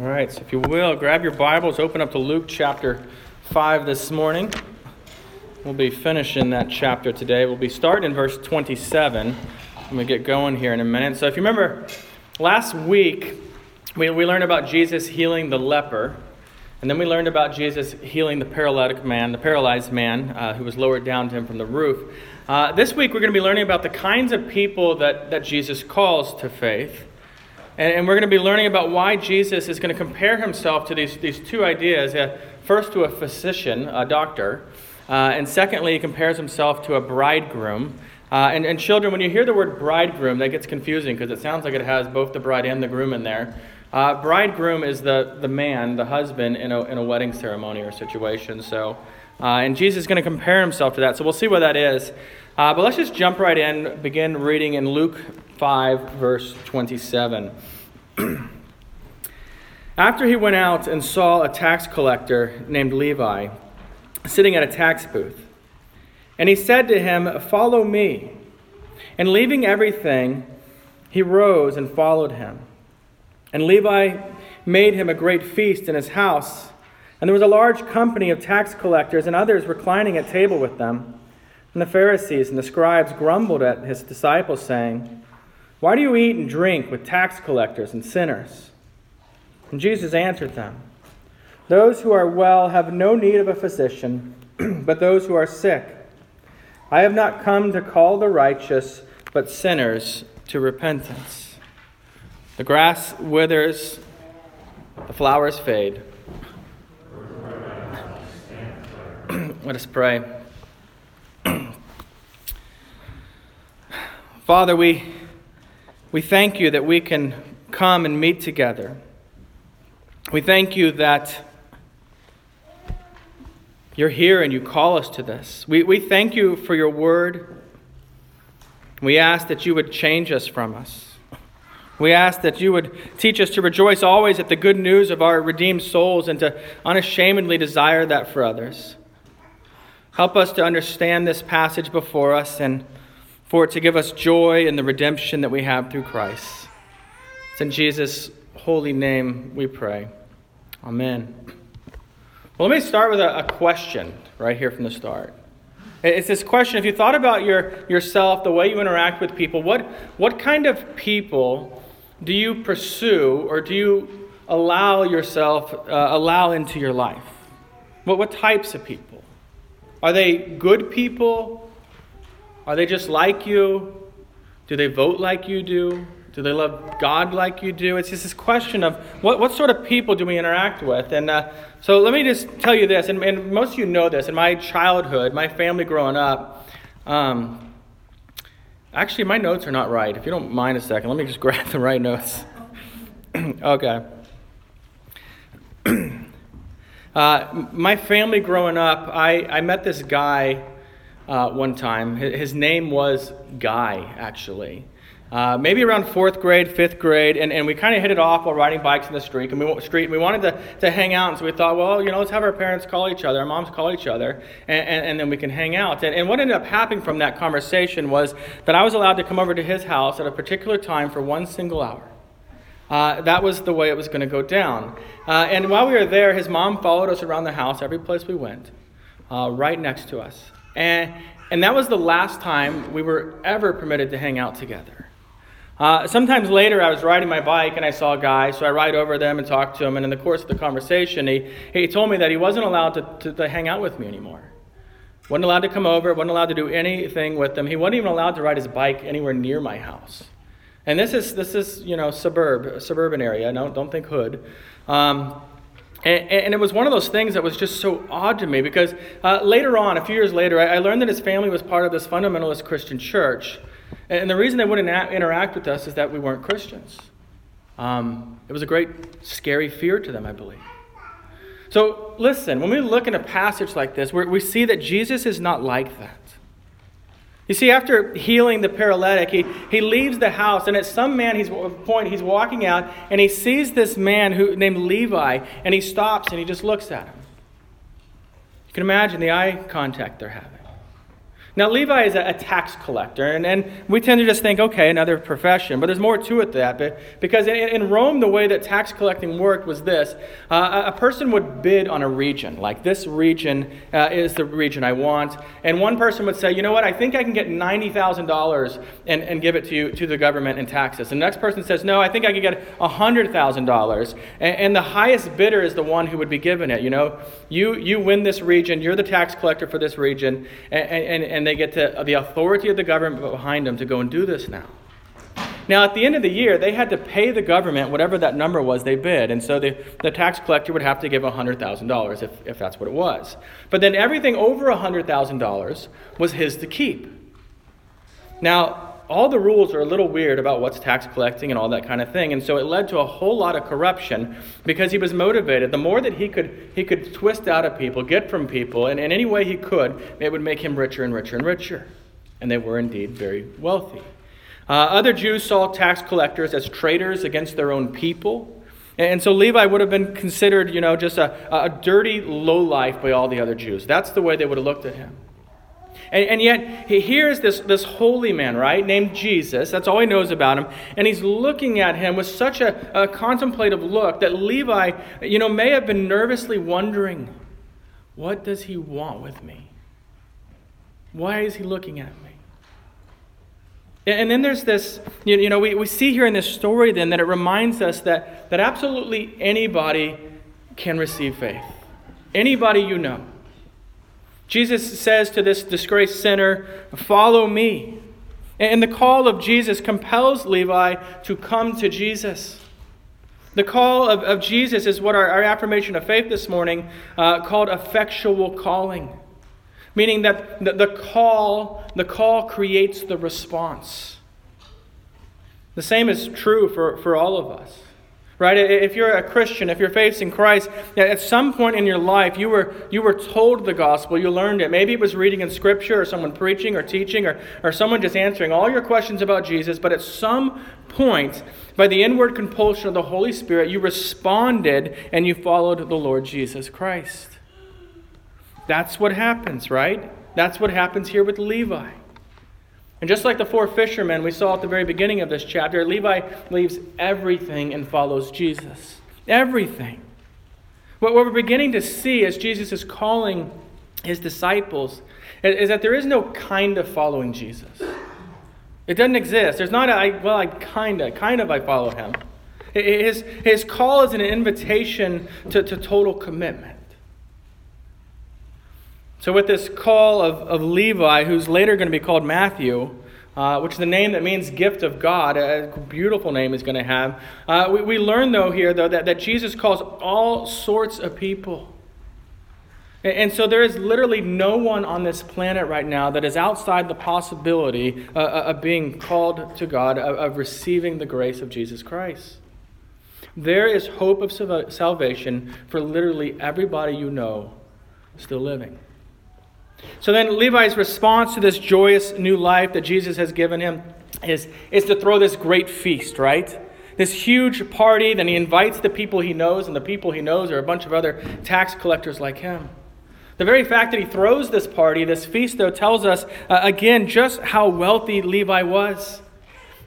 All right, so if you will, grab your Bibles, open up to Luke chapter 5 this morning. We'll be finishing that chapter today. We'll be starting in verse 27. I'm going to get going here in a minute. So if you remember, last week we, we learned about Jesus healing the leper. And then we learned about Jesus healing the paralytic man, the paralyzed man uh, who was lowered down to him from the roof. Uh, this week, we're going to be learning about the kinds of people that, that Jesus calls to faith. And, and we're going to be learning about why Jesus is going to compare himself to these, these two ideas uh, first, to a physician, a doctor, uh, and secondly, he compares himself to a bridegroom. Uh, and, and children, when you hear the word bridegroom, that gets confusing because it sounds like it has both the bride and the groom in there. Uh, bridegroom is the, the man, the husband, in a, in a wedding ceremony or situation. So, uh, and Jesus is going to compare himself to that. So we'll see what that is. Uh, but let's just jump right in, begin reading in Luke 5, verse 27. After he went out and saw a tax collector named Levi sitting at a tax booth, and he said to him, Follow me. And leaving everything, he rose and followed him. And Levi made him a great feast in his house. And there was a large company of tax collectors and others reclining at table with them. And the Pharisees and the scribes grumbled at his disciples, saying, Why do you eat and drink with tax collectors and sinners? And Jesus answered them, Those who are well have no need of a physician, but those who are sick. I have not come to call the righteous, but sinners to repentance. The grass withers, the flowers fade. Let us pray. Father, we, we thank you that we can come and meet together. We thank you that you're here and you call us to this. We, we thank you for your word. We ask that you would change us from us. We ask that you would teach us to rejoice always at the good news of our redeemed souls and to unashamedly desire that for others. Help us to understand this passage before us and for it to give us joy in the redemption that we have through Christ. It's in Jesus' holy name we pray. Amen. Well, let me start with a, a question right here from the start. It's this question if you thought about your, yourself, the way you interact with people, what, what kind of people do you pursue or do you allow yourself, uh, allow into your life? What, what types of people? Are they good people? Are they just like you? Do they vote like you do? Do they love God like you do? It's just this question of what, what sort of people do we interact with? And uh, so let me just tell you this, and, and, most of you know this. In my childhood, my family growing up, um, Actually, my notes are not right. If you don't mind a second, let me just grab the right notes. okay. uh, my family growing up, I, I met this guy uh, one time. His name was Guy, actually uh, maybe around fourth grade, fifth grade, and, and we kind of hit it off while riding bikes in the street. And we street. We wanted to, to hang out, and so we thought, well, you know, let's have our parents call each other, our moms call each other, and, and, and then we can hang out. And, and what ended up happening from that conversation was that I was allowed to come over to his house at a particular time for one single hour. Uh, that was the way it was going to go down. Uh, and while we were there, his mom followed us around the house every place we went, uh, right next to us. And, and that was the last time we were ever permitted to hang out together. Uh, sometimes later, I was riding my bike and I saw a guy, so I ride over them and talk to him. And in the course of the conversation, he, he told me that he wasn't allowed to, to, to hang out with me anymore. wasn't allowed to come over, wasn't allowed to do anything with them. He wasn't even allowed to ride his bike anywhere near my house. And this is, this is you know, suburb, suburban area. No, don't think hood. Um, and, and, it was one of those things that was just so odd to me because uh, later on, a few years later, I, I learned that his family was part of this fundamentalist Christian church. And the reason they wouldn't interact with us is that we weren't Christians. Um, it was a great, scary fear to them, I believe. So, listen, when we look in a passage like this, we see that Jesus is not like that. You see, after healing the paralytic, he, he leaves the house, and at some man he's point he's walking out, and he sees this man who named Levi, and he stops and he just looks at him. You can imagine the eye contact they're having. Now, Levi is a, tax collector, and, and we tend to just think, okay, another profession, but there's more to it than that. Because in, in Rome, the way that tax collecting worked was this uh, a person would bid on a region, like this region uh, is the region I want, and one person would say, you know what, I think I can get $90,000 and, and give it to you, to the government in taxes. And the next person says, no, I think I can get $100,000, and, and the highest bidder is the one who would be given it. You know, you, you win this region, you're the tax collector for this region, and, and, and and they get to, the authority of the government behind them to go and do this now. Now, at the end of the year, they had to pay the government whatever that number was they bid. And so the, the tax collector would have to give $100,000 if, if that's what it was. But then everything over $100,000 was his to keep. Now, all the rules are a little weird about what's tax collecting and all that kind of thing. And so it led to a whole lot of corruption because he was motivated. The more that he could, he could twist out of people, get from people, and in any way he could, it would make him richer and richer and richer. And they were indeed very wealthy. Uh, other Jews saw tax collectors as traitors against their own people. And so Levi would have been considered, you know, just a, a dirty lowlife by all the other Jews. That's the way they would have looked at him. And, and yet, he hears this, this holy man, right, named Jesus. That's all he knows about him. And he's looking at him with such a, a contemplative look that Levi, you know, may have been nervously wondering, what does he want with me? Why is he looking at me? And then there's this, you know, we, we see here in this story then that it reminds us that, that absolutely anybody can receive faith. Anybody you know. Jesus says to this disgraced sinner, Follow me. And the call of Jesus compels Levi to come to Jesus. The call of, of Jesus is what our, our affirmation of faith this morning uh, called effectual calling, meaning that the, the call the call creates the response. The same is true for, for all of us right? If you're a Christian, if you're facing Christ, at some point in your life you were, you were told the gospel, you learned it. Maybe it was reading in Scripture or someone preaching or teaching or, or someone just answering all your questions about Jesus, but at some point, by the inward compulsion of the Holy Spirit, you responded and you followed the Lord Jesus Christ. That's what happens, right? That's what happens here with Levi. And just like the four fishermen we saw at the very beginning of this chapter, Levi leaves everything and follows Jesus. Everything. What we're beginning to see as Jesus is calling his disciples is that there is no kind of following Jesus. It doesn't exist. There's not a, well, I kind of, kind of I follow him. His, his call is an invitation to, to total commitment. So, with this call of, of Levi, who's later going to be called Matthew, uh, which is the name that means gift of God, a beautiful name he's going to have, uh, we, we learn, though, here, though, that, that Jesus calls all sorts of people. And, and so, there is literally no one on this planet right now that is outside the possibility uh, uh of being called to God, of, of receiving the grace of Jesus Christ. There is hope of salvation for literally everybody you know still living. So then Levi's response to this joyous new life that Jesus has given him is, is to throw this great feast, right? This huge party. Then he invites the people he knows, and the people he knows are a bunch of other tax collectors like him. The very fact that he throws this party, this feast, though, tells us uh, again just how wealthy Levi was.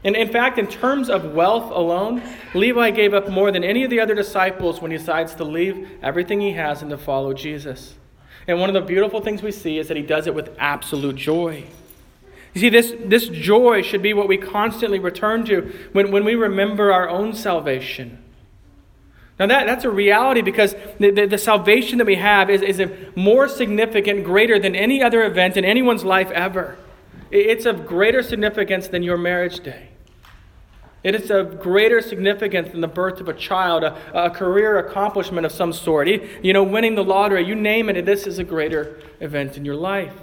And in fact, in terms of wealth alone, Levi gave up more than any of the other disciples when he decides to leave everything he has and to follow Jesus. And one of the beautiful things we see is that he does it with absolute joy. You see, this, this joy should be what we constantly return to when, when we remember our own salvation. Now, that, that's a reality because the, the, the salvation that we have is, is more significant, greater than any other event in anyone's life ever. It's of greater significance than your marriage day. It is of greater significance than the birth of a child, a, a career accomplishment of some sort. You know, winning the lottery, you name it, this is a greater event in your life.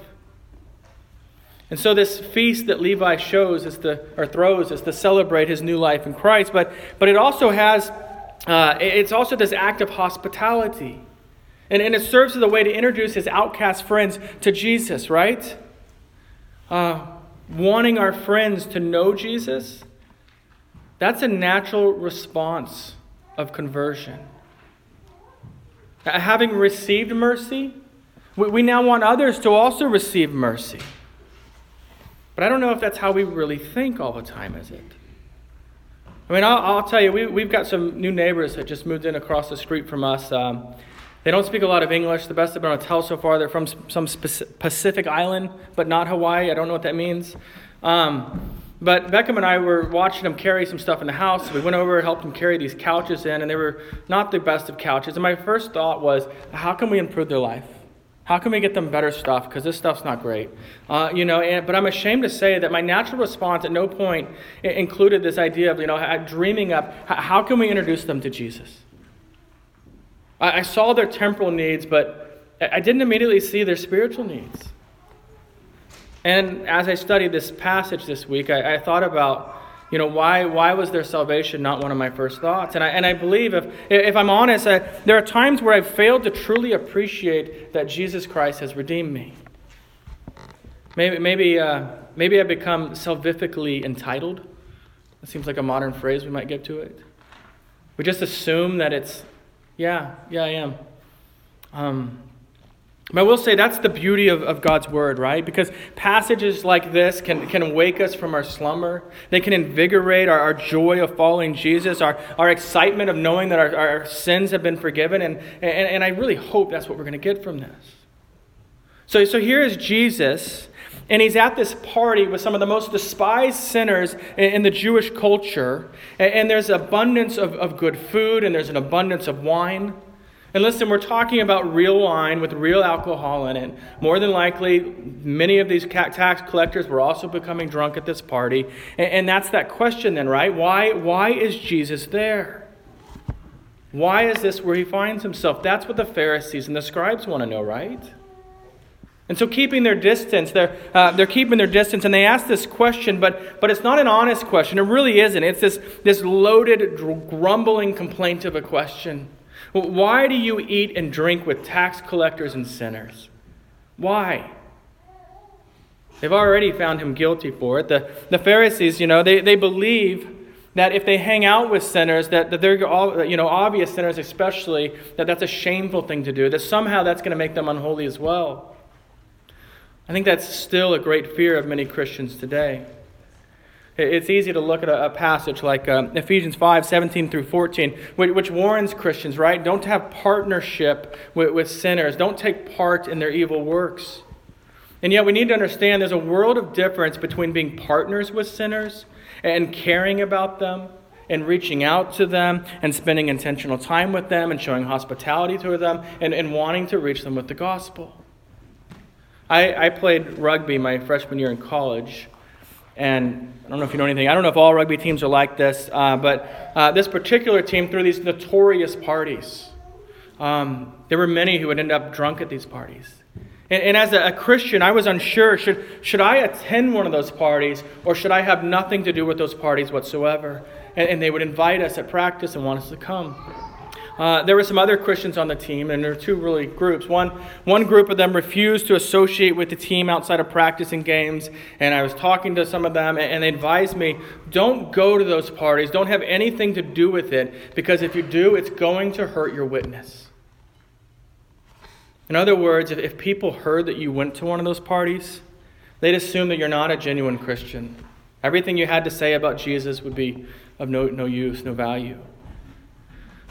And so this feast that Levi shows is to, or throws is to celebrate his new life in Christ, but, but it also has, uh, it's also this act of hospitality. And, and it serves as a way to introduce his outcast friends to Jesus, right? Uh, wanting our friends to know Jesus that's a natural response of conversion. Having received mercy, we now want others to also receive mercy. But I don't know if that's how we really think all the time, is it? I mean, I'll, I'll tell you, we, we've got some new neighbors that just moved in across the street from us. Um, they don't speak a lot of English. The best I've been able to tell so far, they're from some Pacific island, but not Hawaii. I don't know what that means. Um, but Beckham and I were watching them carry some stuff in the house. We went over, and helped them carry these couches in, and they were not the best of couches. And my first thought was, how can we improve their life? How can we get them better stuff? Because this stuff's not great. Uh, you know, and, but I'm ashamed to say that my natural response at no point included this idea of, you know, dreaming up how can we introduce them to Jesus? I, I saw their temporal needs, but I didn't immediately see their spiritual needs. And as I studied this passage this week, I, I thought about you know, why, why was their salvation not one of my first thoughts? And I, and I believe, if, if I'm honest, I, there are times where I've failed to truly appreciate that Jesus Christ has redeemed me. Maybe, maybe, uh, maybe I've become salvifically entitled. It seems like a modern phrase we might get to it. We just assume that it's, yeah, yeah, I am. Um, but I will say that's the beauty of, of God's word, right? Because passages like this can, can wake us from our slumber. They can invigorate our, our joy of following Jesus, our, our excitement of knowing that our, our sins have been forgiven. And, and, and I really hope that's what we're going to get from this. So, so here is Jesus, and he's at this party with some of the most despised sinners in, in the Jewish culture. And, and there's abundance of, of good food, and there's an abundance of wine. And listen, we're talking about real wine with real alcohol in it. More than likely, many of these tax collectors were also becoming drunk at this party. And, that's that question then, right? Why, why is Jesus there? Why is this where he finds himself? That's what the Pharisees and the scribes want to know, right? And so, keeping their distance, they're, uh, they're keeping their distance, and they ask this question, but, but it's not an honest question. It really isn't. It's this, this loaded, grumbling complaint of a question. Why do you eat and drink with tax collectors and sinners? Why? They've already found him guilty for it. The, the Pharisees, you know, they, they believe that if they hang out with sinners, that, that they're all, you know, obvious sinners especially, that that's a shameful thing to do, that somehow that's going to make them unholy as well. I think that's still a great fear of many Christians today. It's easy to look at a, passage like uh, Ephesians 5 17 through 14, which, which, warns Christians, right? Don't have partnership with, with sinners, don't take part in their evil works. And yet, we need to understand there's a world of difference between being partners with sinners and caring about them and reaching out to them and spending intentional time with them and showing hospitality to them and, and wanting to reach them with the gospel. I, I played rugby my freshman year in college. And I don't know if you know anything. I don't know if all rugby teams are like this, uh, but uh, this particular team threw these notorious parties. Um, there were many who would end up drunk at these parties. And, and as a, a, Christian, I was unsure should, should I attend one of those parties or should I have nothing to do with those parties whatsoever? And, and they would invite us at practice and want us to come. Uh, there were some other Christians on the team, and there were two really groups. One, one group of them refused to associate with the team outside of practice and games, and I was talking to some of them, and they advised me don't go to those parties, don't have anything to do with it, because if you do, it's going to hurt your witness. In other words, if, if people heard that you went to one of those parties, they'd assume that you're not a genuine Christian. Everything you had to say about Jesus would be of no, no use, no value.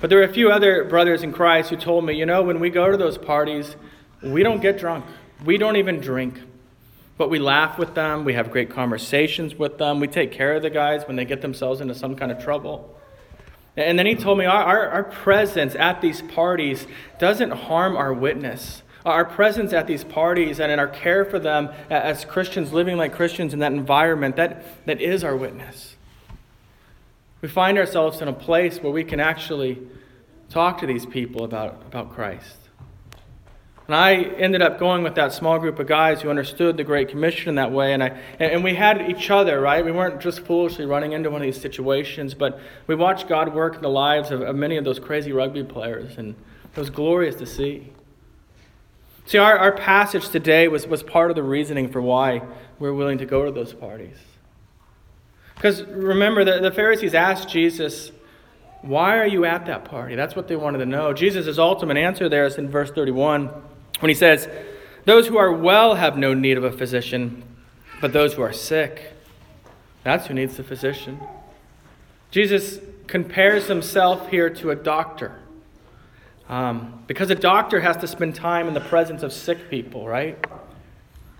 But there were a few other brothers in Christ who told me, you know, when we go to those parties, we don't get drunk. We don't even drink. But we laugh with them. We have great conversations with them. We take care of the guys when they get themselves into some kind of trouble. And then he told me our, our, our presence at these parties doesn't harm our witness. Our presence at these parties and in our care for them as Christians, living like Christians in that environment, that, that is our witness. We find ourselves in a place where we can actually talk to these people about, about Christ. And I ended up going with that small group of guys who understood the Great Commission in that way. And, I, and we had each other, right? We weren't just foolishly running into one of these situations, but we watched God work in the lives of, of many of those crazy rugby players. And it was glorious to see. See, our, our passage today was, was part of the reasoning for why we're willing to go to those parties. Because remember, the, the Pharisees asked Jesus, Why are you at that party? That's what they wanted to know. Jesus' ultimate answer there is in verse 31 when he says, Those who are well have no need of a physician, But those who are sick, that's who needs the physician. Jesus compares himself here to a doctor. Um, because a doctor has to spend time in the presence of sick people, right?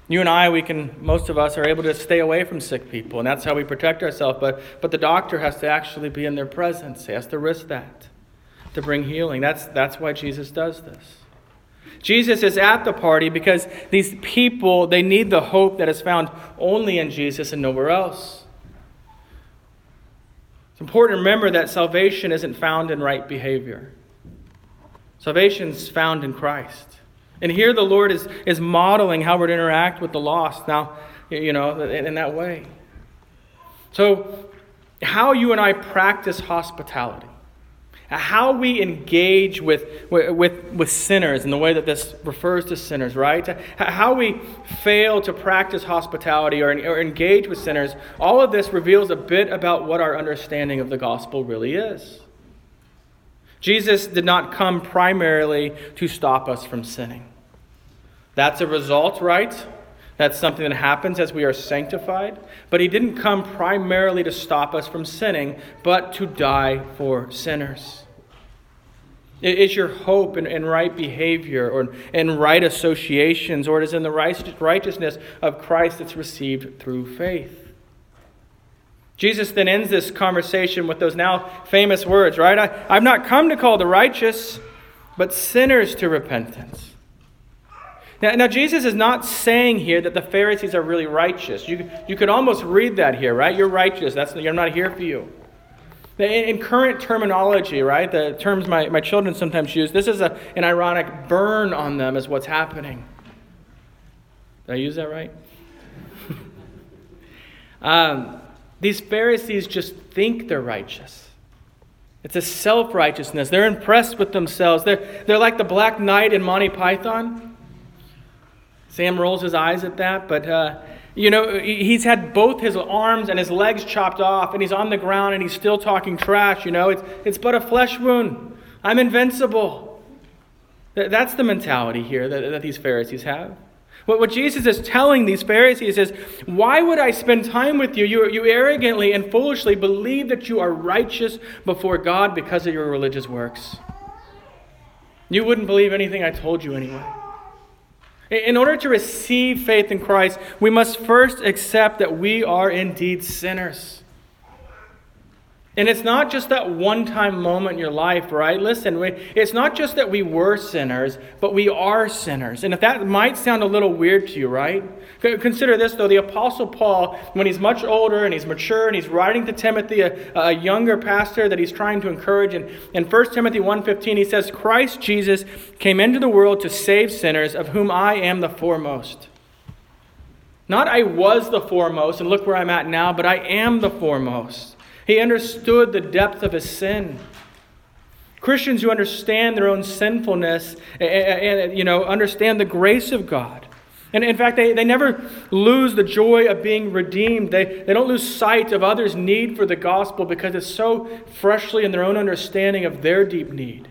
You and I, we can, most of us are able to stay away from sick people, and that's how we protect ourselves. But, but the doctor has to actually be in their presence. He has to risk that to bring healing. That's, that's why Jesus does this. Jesus is at the party because these people, they need the hope that is found only in Jesus and nowhere else. It's important to remember that salvation isn't found in right behavior. Salvation is found in Christ. And here the Lord is, is modeling how we're to interact with the lost now, you know, in, in that way. So, how you and I practice hospitality, how we engage with, with, with sinners in the way that this refers to sinners, right? How we fail to practice hospitality or, or engage with sinners, all of this reveals a bit about what our understanding of the gospel really is. Jesus did not come primarily to stop us from sinning. That's a result, right? That's something that happens as we are sanctified. But he didn't come primarily to stop us from sinning, but to die for sinners. It is your hope in, in right behavior or in right associations, or it is in the righteousness of Christ that's received through faith? Jesus then ends this conversation with those now famous words, right? I, I've not come to call the righteous, but sinners to repentance. Now, now, Jesus is not saying here that the Pharisees are really righteous. You, you could almost read that here, right? You're righteous. That's, I'm not here for you. In, in current terminology, right, the terms my, my children sometimes use, this is a, an ironic burn on them, is what's happening. Did I use that right? um, these Pharisees just think they're righteous. It's a self righteousness. They're impressed with themselves. They're, they're like the Black Knight in Monty Python. Sam rolls his eyes at that, but uh, you know, he's had both his arms and his legs chopped off, and he's on the ground and he's still talking trash. You know, it's, it's but a flesh wound. I'm invincible. That's the mentality here that, that these Pharisees have. What, what Jesus is telling these Pharisees is, Why would I spend time with you? you? You arrogantly and foolishly believe that you are righteous before God because of your religious works. You wouldn't believe anything I told you anyway. In order to receive faith in Christ, we must first accept that we are indeed sinners. And it's not just that one time moment in your life, right? Listen, we, it's not just that we were sinners, but we are sinners. And if that might sound a little weird to you, right? Consider this, though. The Apostle Paul, when he's much older and he's mature and he's writing to Timothy, a, a younger pastor that he's trying to encourage, and in 1 Timothy 1.15, he says, Christ Jesus came into the world to save sinners, of whom I am the foremost. Not I was the foremost, and look where I'm at now, but I am the foremost. He understood the depth of his sin. Christians who understand their own sinfulness and, and, you know understand the grace of God. And in fact, they, they never lose the joy of being redeemed. They, they don't lose sight of others' need for the gospel because it's so freshly in their own understanding of their deep need.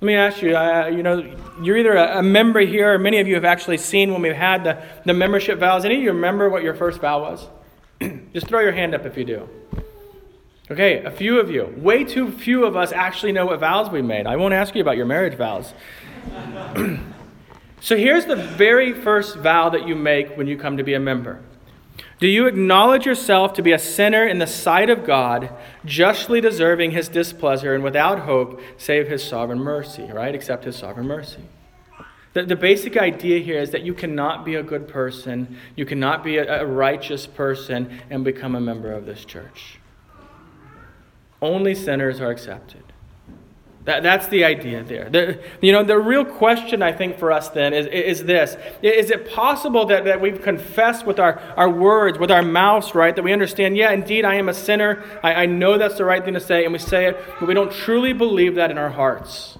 Let me ask you, uh, you know, you're either a, a, member here, or many of you have actually seen when we've had the, the membership vows. Any of you remember what your first vow was? Just throw your hand up if you do. Okay, a few of you. Way too few of us actually know what vows we made. I won't ask you about your marriage vows. so here's the very first vow that you make when you come to be a member. Do you acknowledge yourself to be a sinner in the sight of God, justly deserving his displeasure and without hope, save his sovereign mercy, right? Accept his sovereign mercy. The, the basic idea here is that you cannot be a good person, you cannot be a, a righteous person, and become a member of this church. Only sinners are accepted. That, that's the idea there. The, you know, the real question, I think, for us then is, is this Is it possible that, that we've confessed with our, our words, with our mouths, right? That we understand, yeah, indeed, I am a sinner. I, I know that's the right thing to say, and we say it, but we don't truly believe that in our hearts.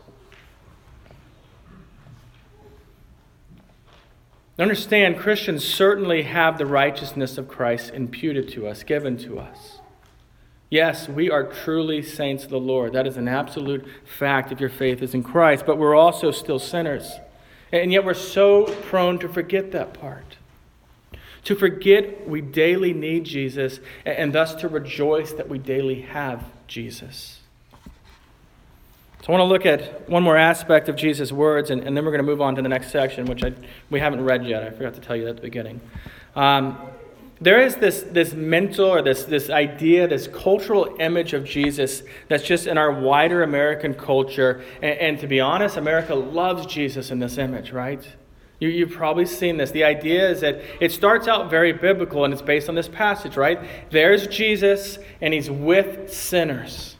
Understand, Christians certainly have the righteousness of Christ imputed to us, given to us. Yes, we are truly saints of the Lord. That is an absolute fact if your faith is in Christ, but we're also still sinners. And yet we're so prone to forget that part. to forget we daily need Jesus, and thus to rejoice that we daily have Jesus. So I want to look at one more aspect of Jesus' words, and, and then we're going to move on to the next section, which I, we haven't read yet. I forgot to tell you that at the beginning. Um, there is this, this mental or this, this idea, this cultural image of Jesus that's just in our wider American culture. And, and to be honest, America loves Jesus in this image, right? You, you've probably seen this. The idea is that it starts out very biblical and it's based on this passage, right? There's Jesus and he's with sinners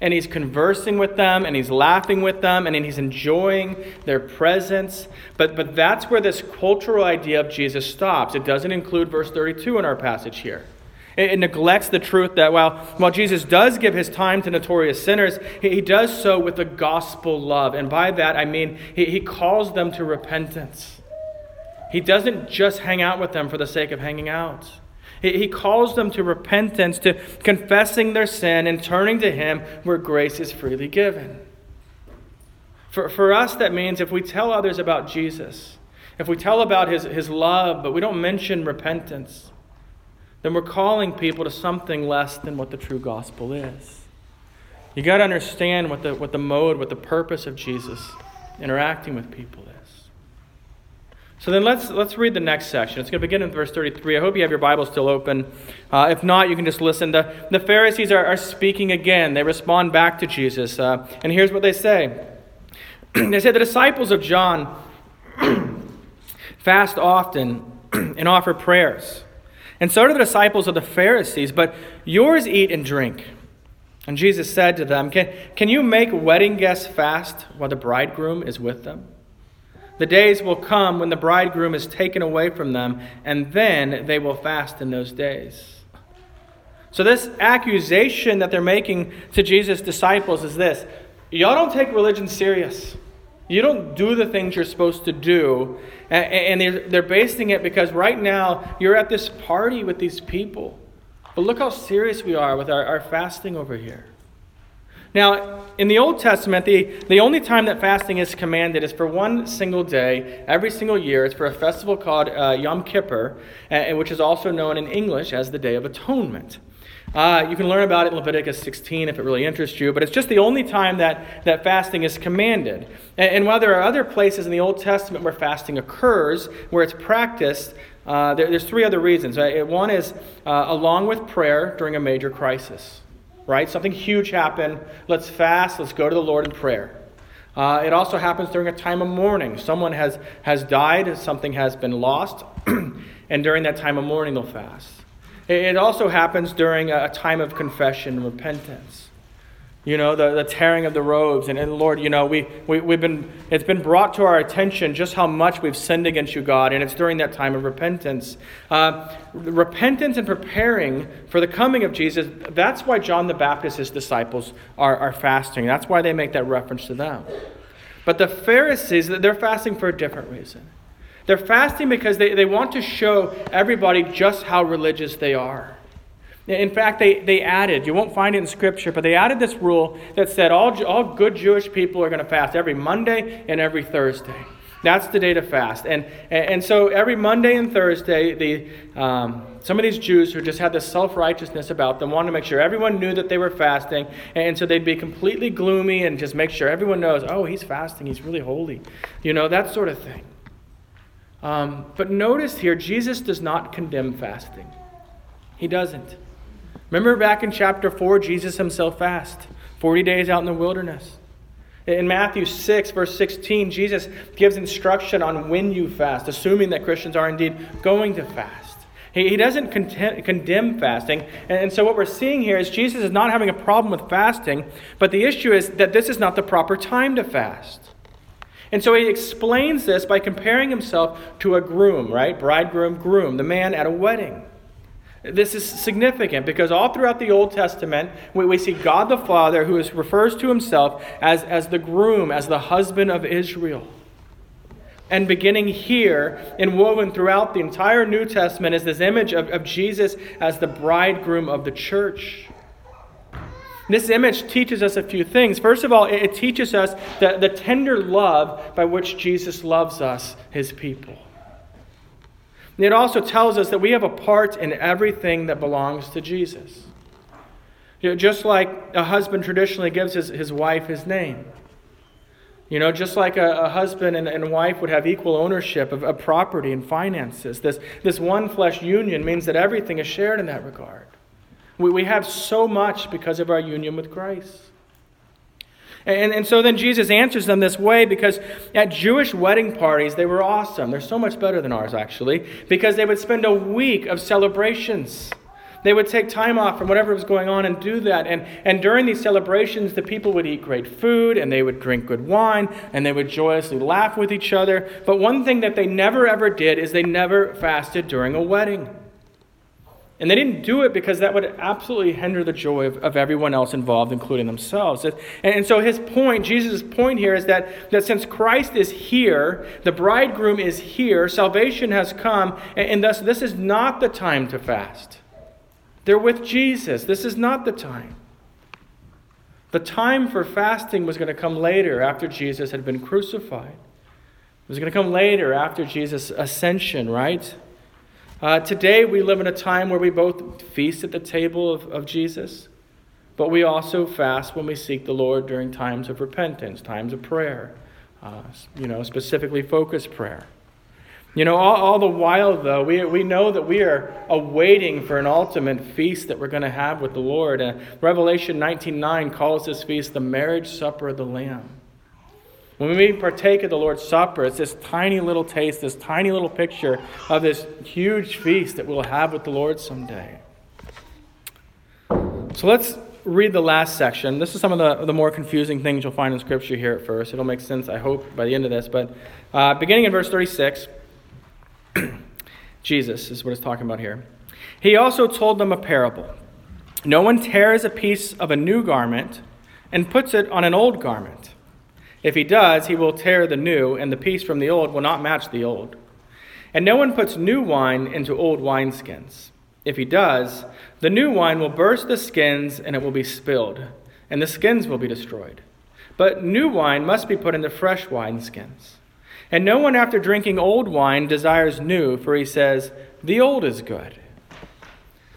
and he's conversing with them and he's laughing with them and he's enjoying their presence. But, but that's where this cultural idea of Jesus stops. It doesn't include verse 32 in our passage here. It, it neglects the truth that while, while Jesus does give his time to notorious sinners, he, he does so with a gospel love. And by that, I mean he, he calls them to repentance. He doesn't just hang out with them for the sake of hanging out. He calls them to repentance, to confessing their sin and turning to Him where grace is freely given. For, for us, that means if we tell others about Jesus, if we tell about his, his love, but we don't mention repentance, then we're calling people to something less than what the true gospel is. You got to understand what the, what the mode, what the purpose of Jesus interacting with people is. So then let's, let's read the next section. It's going to begin in verse 33. I hope you have your Bible still open. Uh, if not, you can just listen. The, the Pharisees are, are speaking again. They respond back to Jesus. Uh, and here's what they say They say, The disciples of John fast often and offer prayers. And so do the disciples of the Pharisees, but yours eat and drink. And Jesus said to them, Can, can you make wedding guests fast while the bridegroom is with them? The days will come when the bridegroom is taken away from them, and then they will fast in those days. So, this accusation that they're making to Jesus' disciples is this Y'all don't take religion serious. You don't do the things you're supposed to do. And they're basing it because right now you're at this party with these people. But look how serious we are with our, our fasting over here. Now, in the Old Testament, the, the only time that fasting is commanded is for one single day every single year. It's for a festival called uh, Yom Kippur, uh, which is also known in English as the Day of Atonement. Uh, you can learn about it in Leviticus 16 if it really interests you, but it's just the only time that, that fasting is commanded. And, and while there are other places in the Old Testament where fasting occurs, where it's practiced, uh, there, there's three other reasons. One is uh, along with prayer during a major crisis right? Something huge happened. Let's fast. Let's go to the Lord in prayer. Uh, it also happens during a time of mourning. Someone has, has died, something has been lost, and during that time of mourning, they'll fast. It, also happens during a time of confession and repentance you know, the, the tearing of the robes. And, and Lord, you know, we, we, we've been, it's been brought to our attention just how much we've sinned against you, God, and it's during that time of repentance. Uh, repentance and preparing for the coming of Jesus, that's why John the Baptist's disciples, are, are fasting. That's why they make that reference to them. But the Pharisees, they're fasting for a different reason. They're fasting because they, they want to show everybody just how religious they are. In fact, they, they added, you won't find it in Scripture, but they added this rule that said all, all good Jewish people are going to fast every Monday and every Thursday. That's the day to fast. And, and so every Monday and Thursday, the, um, some of these Jews who just had this self righteousness about them wanted to make sure everyone knew that they were fasting. And so they'd be completely gloomy and just make sure everyone knows, oh, he's fasting, he's really holy. You know, that sort of thing. Um, but notice here, Jesus does not condemn fasting, he doesn't. Remember back in chapter 4, Jesus himself fasted 40 days out in the wilderness. In Matthew 6, verse 16, Jesus gives instruction on when you fast, assuming that Christians are indeed going to fast. He, he doesn't condemn fasting. And, and so, what we're seeing here is Jesus is not having a problem with fasting, but the issue is that this is not the proper time to fast. And so, he explains this by comparing himself to a groom, right? Bridegroom, groom, the man at a wedding. This is significant because all throughout the Old Testament, we, we see God the Father who is, refers to himself as, as the groom, as the husband of Israel. And beginning here and woven throughout the entire New Testament is this image of, of Jesus as the bridegroom of the church. This image teaches us a few things. First of all, it teaches us the, the tender love by which Jesus loves us, his people. It also tells us that we have a part in everything that belongs to Jesus. You know, just like a husband traditionally gives his, his wife his name. You know, just like a, a husband and, and wife would have equal ownership of, of property and finances, this, this one flesh union means that everything is shared in that regard. We, we have so much because of our union with Christ. And, and so then Jesus answers them this way because at Jewish wedding parties, they were awesome. They're so much better than ours, actually, because they would spend a week of celebrations. They would take time off from whatever was going on and do that. And, and during these celebrations, the people would eat great food and they would drink good wine and they would joyously laugh with each other. But one thing that they never ever did is they never fasted during a wedding. And they didn't do it because that would absolutely hinder the joy of, of everyone else involved, including themselves. And, and so his point, Jesus' point here, is that, that since Christ is here, the bridegroom is here, salvation has come, and, and thus this is not the time to fast. They're with Jesus. This is not the time. The time for fasting was going to come later after Jesus had been crucified. It was going to come later after Jesus' ascension, right? Uh, today, we live in a time where we both feast at the table of, of Jesus, but we also fast when we seek the Lord during times of repentance, times of prayer, uh, you know, specifically focused prayer. You know, all, all, the while, though, we, we know that we are awaiting for an ultimate feast that we're going to have with the Lord. Uh, Revelation 19.9 calls this feast the marriage supper of the Lamb. When we partake of the Lord's Supper, it's this tiny little taste, this tiny little picture of this huge feast that we'll have with the Lord someday. So let's read the last section. This is some of the, the more confusing things you'll find in Scripture here at first. It'll make sense, I hope, by the end of this. But uh, beginning in verse 36, Jesus is what it's talking about here. He also told them a parable No one tears a piece of a new garment and puts it on an old garment. If he does, he will tear the new, and the piece from the old will not match the old. And no one puts new wine into old wineskins. If he does, the new wine will burst the skins, and it will be spilled, and the skins will be destroyed. But new wine must be put into fresh wineskins. And no one, after drinking old wine, desires new, for he says, The old is good.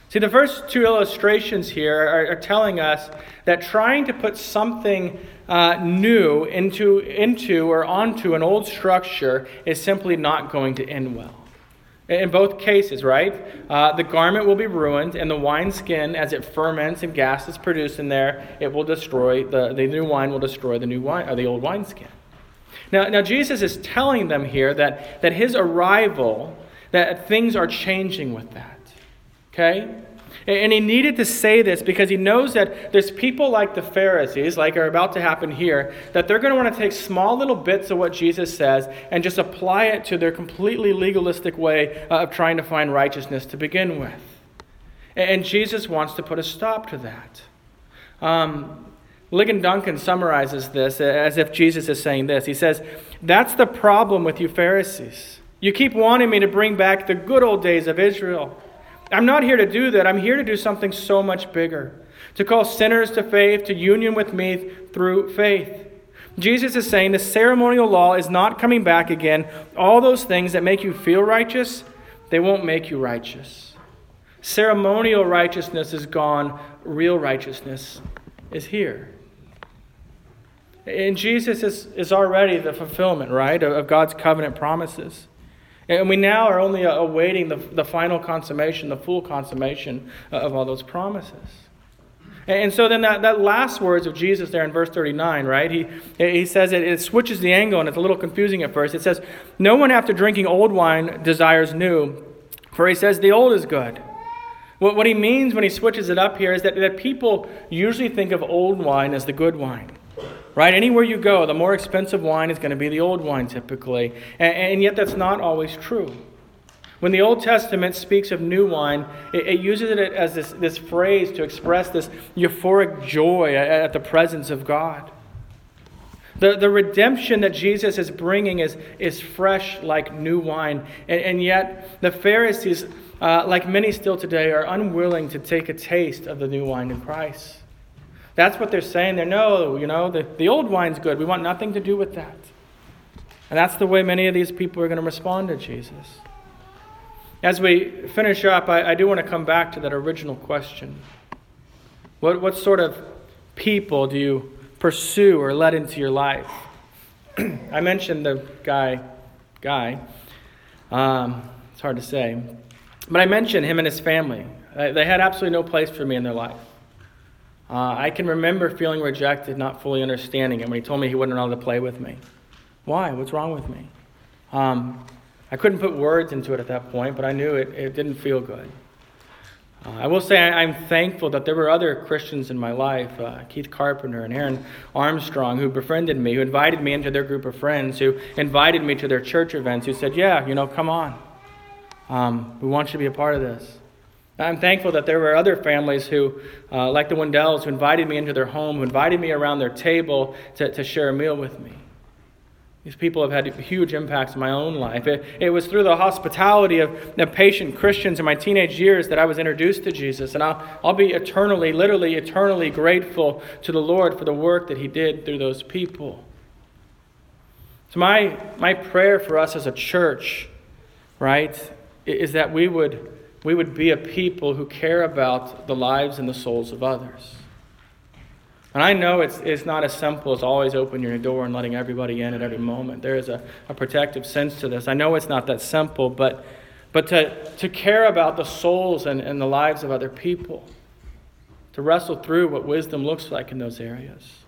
See, the first two illustrations here are, are telling us that trying to put something uh, new into, into or onto an old structure is simply not going to end well. In both cases, right? Uh, the garment will be ruined, and the wineskin, as it ferments and gas is produced in there, it will destroy the, the new wine will destroy the new wine or the old wineskin. Now, now Jesus is telling them here that, that his arrival, that things are changing with that. Okay? And he needed to say this because he knows that there's people like the Pharisees, like are about to happen here, that they're going to want to take small little bits of what Jesus says and just apply it to their completely legalistic way of trying to find righteousness to begin with. And Jesus wants to put a stop to that. Um, Ligon Duncan summarizes this as if Jesus is saying this. He says, That's the problem with you Pharisees. You keep wanting me to bring back the good old days of Israel. I'm not here to do that. I'm here to do something so much bigger to call sinners to faith, to union with me through faith. Jesus is saying the ceremonial law is not coming back again. All those things that make you feel righteous, they won't make you righteous. Ceremonial righteousness is gone, real righteousness is here. And Jesus is, is already the fulfillment, right, of God's covenant promises. And we now are only uh, awaiting the, the final consummation, the full consummation uh, of all those promises. And so then that, that last words of Jesus there in verse 39, right? He, he says it, it switches the angle and it's a little confusing at first. It says, No one after drinking old wine desires new, for he says the old is good. What, what he means when he switches it up here is that, that people usually think of old wine as the good wine. Right? Anywhere you go, the more expensive wine is going to be the old wine typically. And, and yet, that's not always true. When the Old Testament speaks of new wine, it, it, uses it as this, this phrase to express this euphoric joy at, at the presence of God. The, the redemption that Jesus is bringing is, is fresh like new wine. And, and yet, the Pharisees, uh, like many still today, are unwilling to take a taste of the new wine in Christ. That's what they're saying. They're no, you know, the, the old wine's good. We want nothing to do with that. And that's the way many of these people are going to respond to Jesus. As we finish up, I, I do want to come back to that original question. What, what sort of people do you pursue or let into your life? I mentioned the guy, guy. Um, it's hard to say. But I mentioned him and his family. They had absolutely no place for me in their life. Uh, I can remember feeling rejected, not fully understanding it, when he told me he wouldn't allow to play with me. Why? What's wrong with me? Um, I couldn't put words into it at that point, but I knew it, it didn't feel good. Uh, I will say I, am thankful that there were other Christians in my life, uh, Keith Carpenter and Aaron Armstrong, who befriended me, who invited me into their group of friends, who invited me to their church events, who said, Yeah, you know, come on. Um, we want you to be a part of this. I'm thankful that there were other families who, uh, like the Wendells, who invited me into their home, who invited me around their table to, to share a meal with me. These people have had huge impacts in my own life. It, it was through the hospitality of, of patient Christians in my teenage years that I was introduced to Jesus. And I'll, I'll be eternally, literally, eternally grateful to the Lord for the work that He did through those people. So, my, my prayer for us as a church, right, is that we would, we would be a people who care about the lives and the souls of others. And I know it's, it's not as simple as always opening your door and letting everybody in at every moment. There is a, a protective sense to this. I know it's not that simple, but, but to, to care about the souls and, and the lives of other people, to wrestle through what wisdom looks like in those areas.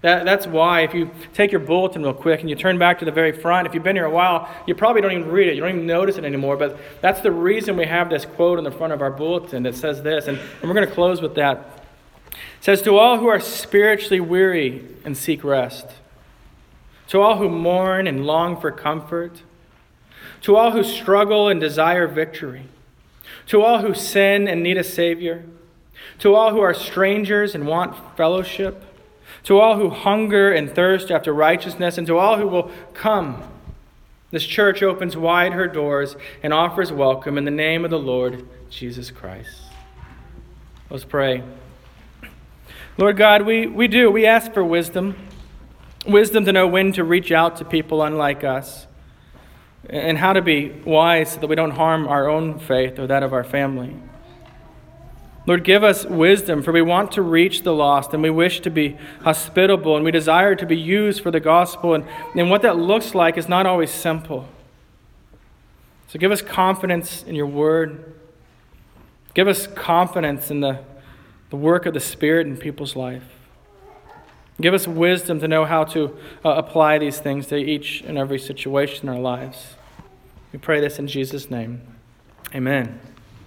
That, that's why, if you take your bulletin real quick and you turn back to the very front, if you've been here a while, you probably don't even read it. You don't even notice it anymore. But that's the reason we have this quote on the front of our bulletin that says this. And, and we're going to close with that. It says, To all who are spiritually weary and seek rest, to all who mourn and long for comfort, to all who struggle and desire victory, to all who sin and need a Savior, to all who are strangers and want fellowship, to all who hunger and thirst after righteousness, and to all who will come. This church opens wide her doors and offers welcome in the name of the Lord Jesus Christ. Let's pray. Lord God, we, we do. We ask for wisdom wisdom to know when to reach out to people unlike us, and how to be wise so that we don't harm our own faith or that of our family. Lord, give us wisdom, for we want to reach the lost, and we wish to be hospitable, and we desire to be used for the gospel. And, and what that looks like is not always simple. So give us confidence in your word. Give us confidence in the the work of the Spirit in people's life. Give us wisdom to know how to uh, apply these things to each and every situation in our lives. We pray this in Jesus' name. Amen.